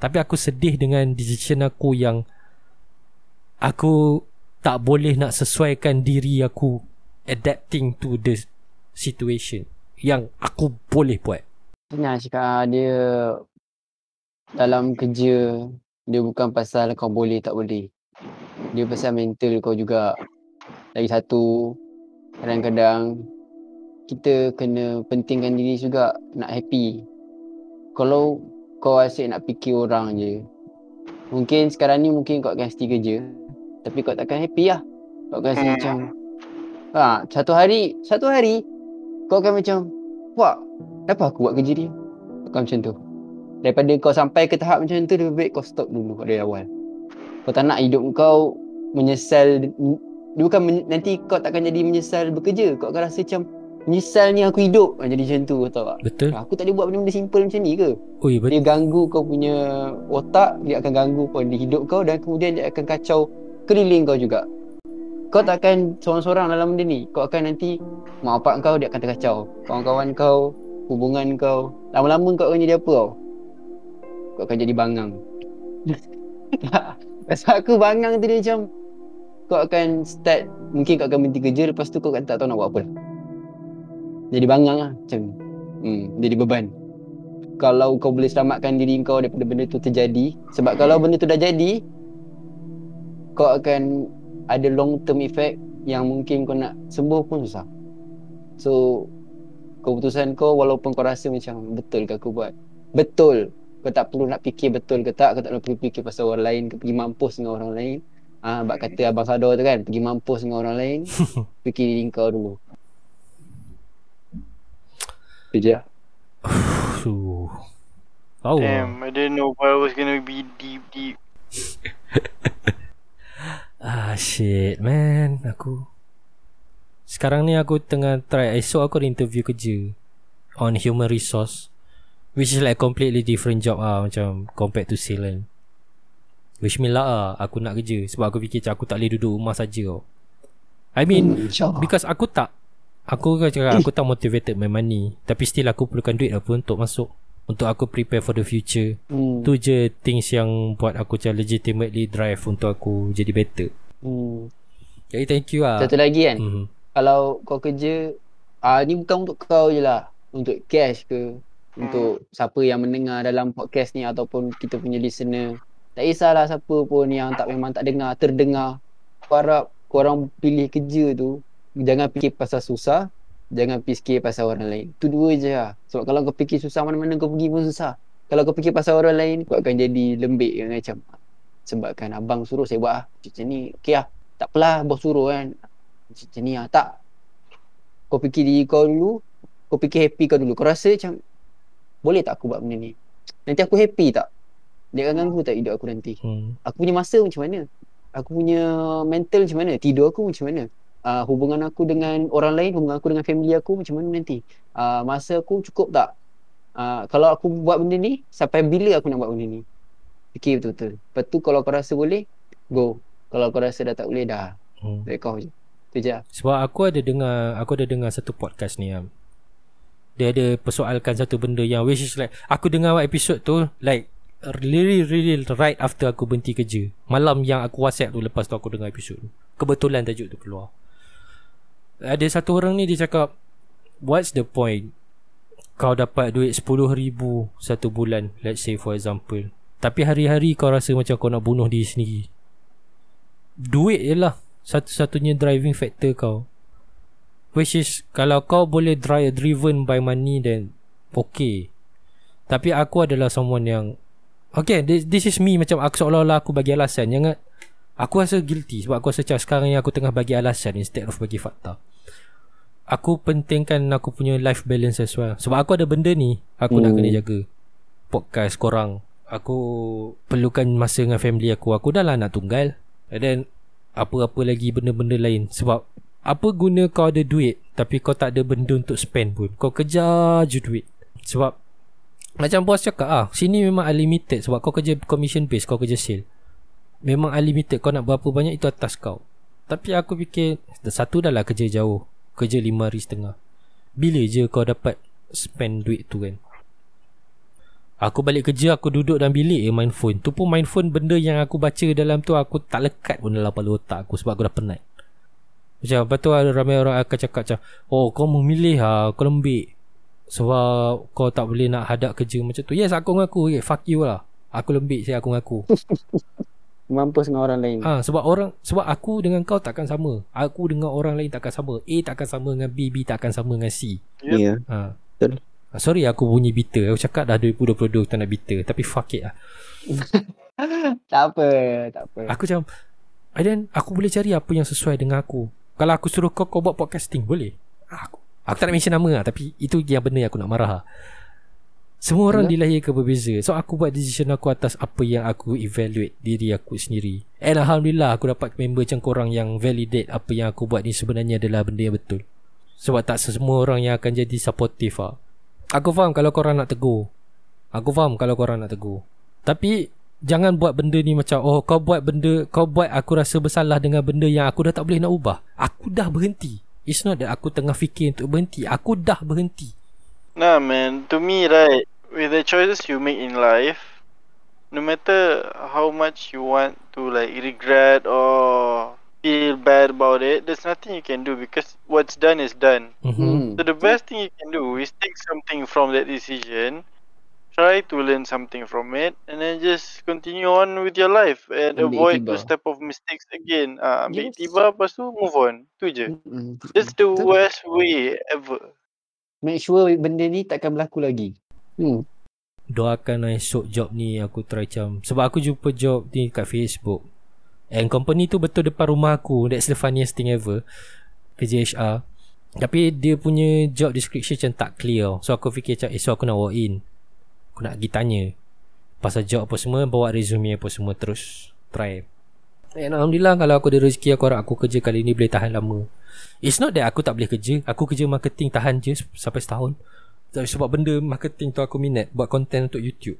Tapi aku sedih dengan decision aku yang Aku Tak boleh nak sesuaikan diri aku Adapting to the situation Yang aku boleh buat Senang cakap dia dalam kerja dia bukan pasal kau boleh tak boleh. Dia pasal mental kau juga. Lagi satu kadang-kadang kita kena pentingkan diri juga nak happy. Kalau kau asyik nak fikir orang je. Mungkin sekarang ni mungkin kau akan setia kerja. Tapi kau takkan happy lah. Kau akan rasa Hmm. macam ha, satu hari, satu hari kau akan macam Wah, kenapa aku buat kerja ni? Kau macam tu. Daripada kau sampai ke tahap macam tu, lebih baik kau stop dulu dari awal. Kau tak nak hidup kau menyesal. Dia bukan men- nanti kau takkan jadi menyesal bekerja. Kau akan rasa macam menyesal ni aku hidup. Ha, jadi macam tu, kau tahu tak? Betul? Aku tak boleh buat benda-benda simple macam ni ke? Oi, betul. Dia ganggu kau punya otak, dia akan ganggu kau di hidup kau dan kemudian dia akan kacau keliling kau juga. Kau takkan seorang-seorang dalam benda ni. Kau akan nanti mak bapak kau dia akan terkacau. Kawan-kawan kau, hubungan kau. Lama-lama kau akan jadi apa tau? Kau akan jadi bangang. Pasal aku bangang tu dia macam kau akan start mungkin kau akan berhenti kerja lepas tu kau akan tak tahu nak buat apa. Jadi bangang lah macam. Hmm, jadi beban. Kalau kau boleh selamatkan diri kau daripada benda tu terjadi sebab kalau benda tu dah jadi kau akan ada long term effect yang mungkin kau nak sembuh pun susah. So keputusan kau walaupun kau rasa macam betul ke aku buat? Betul. Kau tak perlu nak fikir betul ke tak? Kau tak perlu fikir pasal orang lain kau pergi mampus dengan orang lain Ah, bab kata Abang Sador tu kan Pergi mampus dengan orang lain Fikir diri kau dulu je lah. Fuh. Tahu. Damn, I didn't know I was gonna be deep, deep. Ah shit man Aku Sekarang ni aku tengah try Esok aku ada interview kerja On human resource Which is like completely different job ah Macam compared to sale kan Luck lah Aku nak kerja. Sebab aku fikir macam aku tak boleh duduk rumah saja tau. I mean Hmm, Because aku tak Aku kan cakap Aku tak motivated by money. Tapi still aku perlukan duit apa Untuk masuk Untuk aku prepare for the future. Hmm. Tu je things yang Buat aku macam legitimately drive Untuk aku jadi better. Hmm. Jadi thank you lah. Satu lagi kan? Mhm. Kalau kau kerja ah Ni bukan untuk kau je lah. Untuk cash ke? Untuk siapa yang mendengar dalam podcast ni Ataupun kita punya listener Tak kisahlah siapa pun yang tak memang tak dengar Terdengar. Aku harap korang pilih kerja tu Jangan fikir pasal susah Jangan fikir pasal orang lain. Tu dua je lah. Sebab kalau kau fikir susah mana-mana kau pergi pun susah. Kalau kau fikir pasal orang lain Kau akan jadi lembik kan macam Sebabkan abang suruh saya buat lah Macam ni Okay lah Tak apalah bos suruh kan. Macam ni lah Tak. Kau fikir diri kau dulu Kau fikir happy kau dulu. Kau rasa macam Boleh tak aku buat benda ni? Nanti aku happy tak Dia akan ganggu tak hidup aku nanti. Hmm. Aku punya masa macam mana? Aku punya mental macam mana? Tidur aku macam mana? Uh, Hubungan aku dengan orang lain Hubungan aku dengan family aku macam mana nanti? Uh, Masa aku cukup tak? Uh, Kalau aku buat benda ni Sampai bila aku nak buat benda ni? Fikir betul-betul. Lepas tu kalau kau rasa boleh Go. Kalau kau rasa dah tak boleh dah. Hmm. Dari kau je. Itu je lah. Sebab aku ada dengar Aku ada dengar satu podcast ni Am. Dia ada persoalkan satu benda yang Which is like Aku dengar episod tu Like Really really right after aku berhenti kerja. Malam yang aku whatsapp tu Lepas tu aku dengar episod tu. Kebetulan tajuk tu keluar. Ada satu orang ni dia cakap What's the point? Kau dapat duit RM10,000 Satu bulan Let's say for example. Tapi hari-hari kau rasa macam kau nak bunuh diri sendiri. Duit je lah. Satu-satunya driving factor kau. Which is Kalau kau boleh drive driven by money Then Okay. Tapi aku adalah someone yang Okay this, this is me Macam aku seolah-olah aku bagi alasan. Jangan Aku rasa guilty Sebab aku rasa macam sekarang yang aku tengah bagi alasan Instead of bagi fakta. Aku pentingkan aku punya life balance as well. Sebab aku ada benda ni Aku nak Hmm. kena jaga Podcast korang. Aku perlukan masa dengan family aku. Aku dah lah anak tunggal. And then Apa-apa lagi benda-benda lain. Sebab Apa guna kau ada duit Tapi kau tak ada benda untuk spend pun? Kau kejar je duit. Sebab Macam bos cakap ah, Sini memang unlimited Sebab kau kerja commission based Kau kerja sale. Memang unlimited Kau nak berapa banyak Itu atas kau. Tapi aku fikir Satu dah lah kerja jauh. Kerja lima hari setengah. Bila je kau dapat Spend duit tu kan? Aku balik kerja Aku duduk dalam bilik je main phone. Tu pun main phone Benda yang aku baca dalam tu Aku tak lekat pun dalam kepala otak aku Sebab aku dah penat. Macam Lepas tu ramai orang akan cakap macam Oh kau memilih ha, Kau lembik Sebab kau tak boleh nak hadap kerja macam tu. Yes aku mengaku. Okay, Fuck you lah. Aku lembik saya aku mengaku. Mampus dengan orang lain. Ha, Sebab orang Sebab aku dengan kau takkan sama. Aku dengan orang lain takkan sama. A takkan sama dengan B B takkan sama dengan C. Yep. Ya. Ha. Betul. Ah, Sorry aku bunyi bitter. Aku cakap dah 2022 tak nak bitter. Tapi fuck it lah. Tak apa Tak apa. Aku macam And then aku boleh cari apa yang sesuai dengan aku? Kalau aku suruh kau Kau buat podcasting Boleh? Aku Aku tak nak mention nama lah Tapi itu yang benda yang aku nak marah lah. Semua orang Ya. dilahirkan berbeza. So aku buat decision aku atas Apa yang aku evaluate Diri aku sendiri. And Alhamdulillah Aku dapat member macam korang Yang validate Apa yang aku buat ni Sebenarnya adalah benda yang betul. Sebab tak semua orang yang akan jadi supportive lah. Aku faham kalau korang nak tegur. Aku faham kalau korang nak tegur. Tapi Jangan buat benda ni macam Oh kau buat benda Kau buat aku rasa bersalah Dengan benda yang aku dah tak boleh nak ubah. Aku dah berhenti It's not that aku tengah fikir untuk berhenti Aku dah berhenti Nah man, to me right, with the choices you make in life, no matter how much you want to like regret or feel bad about it, there's nothing you can do because what's done is done. mm-hmm. hmm. So the best thing you can do is take something from that decision, try to learn something from it, and then just continue on with your life and Ambil avoid tiba. those type of mistakes again. Ah, ambil Yes. tiba, lepas tu move on. Tu je. Mm-mm. That's the Betul. worst way ever. Make sure benda ni takkan berlaku lagi hmm. Doakan lah esok job ni Aku try macam Sebab aku jumpa job ni kat Facebook And company tu betul depan rumah aku That's the funniest thing ever Kerja HR Tapi dia punya job description macam tak clear So aku fikir macam esok aku nak walk in Aku nak pergi tanya Pasal job apa semua Bawa resume apa semua Terus try. And Alhamdulillah kalau aku ada rezeki aku harap aku kerja kali ni boleh tahan lama. It's not that aku tak boleh kerja. Aku kerja marketing tahan je sampai setahun. Tapi sebab benda marketing tu aku minat Buat content untuk YouTube.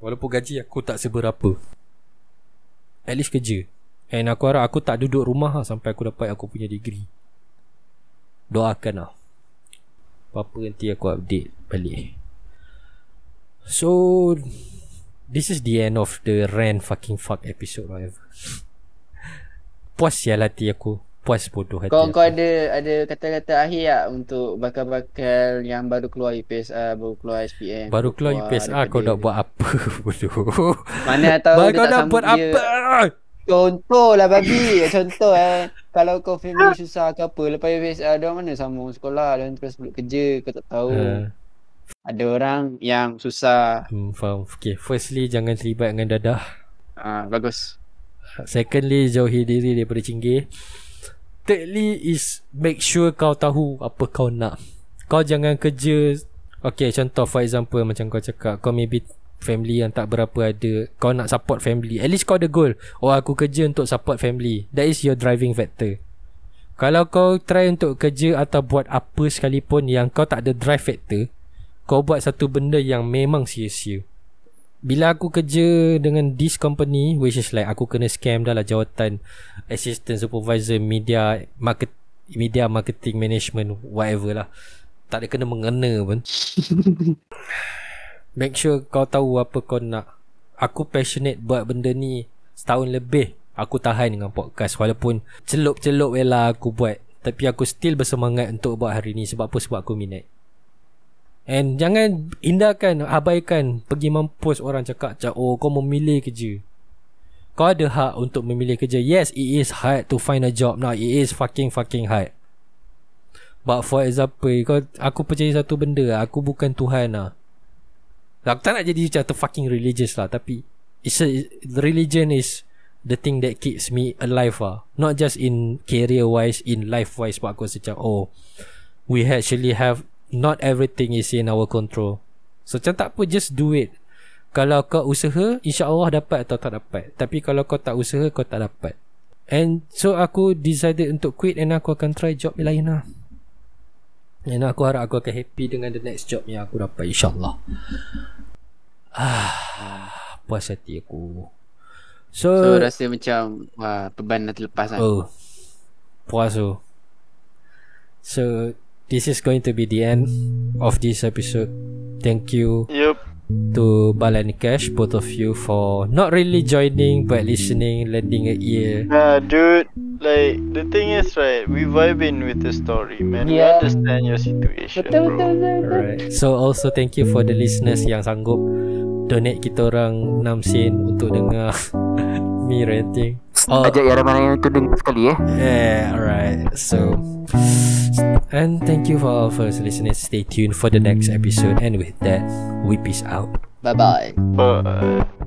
Walaupun gaji aku tak seberapa. At least kerja. And aku harap aku tak duduk rumah lah Sampai aku dapat aku punya degree. Doakan lah. Apa-apa nanti aku update balik So This is the end of the rant fucking fuck episode whatever Puas ya hati aku Puas bodoh hati Kau aku. kau ada ada kata-kata akhir tak untuk bakal-bakal yang baru keluar UPSR, baru keluar SPM. Baru keluar UPSR kau nak buat apa bodoh Mana tahu dia kau nak buat dia. apa Contoh lah babi. Contoh eh. Kalau kau family susah ke apa, lepas UPSR dia mana sambung sekolah dan terus belum kerja, kau tak tahu. uh, Ada orang yang susah. hmm, Faham. Okay Firstly jangan terlibat dengan dadah. Ah bagus. Secondly jauhi diri daripada cinggir. Thirdly is Make sure kau tahu Apa kau nak. Kau jangan kerja Okay contoh for example Macam kau cakap Kau maybe family yang tak berapa ada kau nak support family. At least kau ada goal. Oh aku kerja untuk support family. That is your driving factor. Kalau kau try untuk kerja atau buat apa sekalipun yang kau tak ada drive factor kau buat satu benda yang memang sia-sia. Bila aku kerja dengan this company which is like aku kena scam dah lah jawatan assistant supervisor media market media marketing management whatever lah. Tak ada kena mengena pun. Make sure kau tahu apa kau nak. Aku passionate buat benda ni Setahun lebih. Aku tahan dengan podcast Walaupun celup-celup lah aku buat. Tapi aku still bersemangat untuk buat hari ni Sebab apa? Sebab aku minat And jangan indahkan, abaikan Pergi mampus orang cakap cak, Oh kau memilih kerja. Kau ada hak untuk memilih kerja. Yes it is hard to find a job now. It is fucking fucking hard. But for example kau, Aku percaya satu benda Aku bukan Tuhan lah. Aku tak nak jadi macam fucking religious lah. Tapi it's a, Religion is The thing that keeps me alive lah. Not just in career wise In life wise Sebab aku rasa macam Oh We actually have Not everything is in our control. So macam tak apa Just do it. Kalau kau usaha InsyaAllah dapat atau tak dapat. Tapi kalau kau tak usaha Kau tak dapat. And so aku decided untuk quit And aku akan try job lain lah. And aku harap aku akan happy Dengan the next job yang aku dapat InsyaAllah. Ah, puas hati aku. So, So rasa macam Wah beban dah terlepas kan oh, puas tu. So, this is going to be the end of this episode. Thank you Yup. to Balan Cash, both of you, for not really joining but listening, lending a ear. Nah, dude. Like the thing is, right? We vibing with the story, man. We Yeah. understand your situation, Betul bro. betul betul, betul. Alright. So also thank you for the listeners yang sanggup donate kita orang 6 sen untuk dengar me ranting. Oh, Ajak yang ramai yang tu dengar sekali eh Yeah, alright. So, and thank you for all for listening. Stay tuned for the next episode. And with that, we peace out. Bye bye But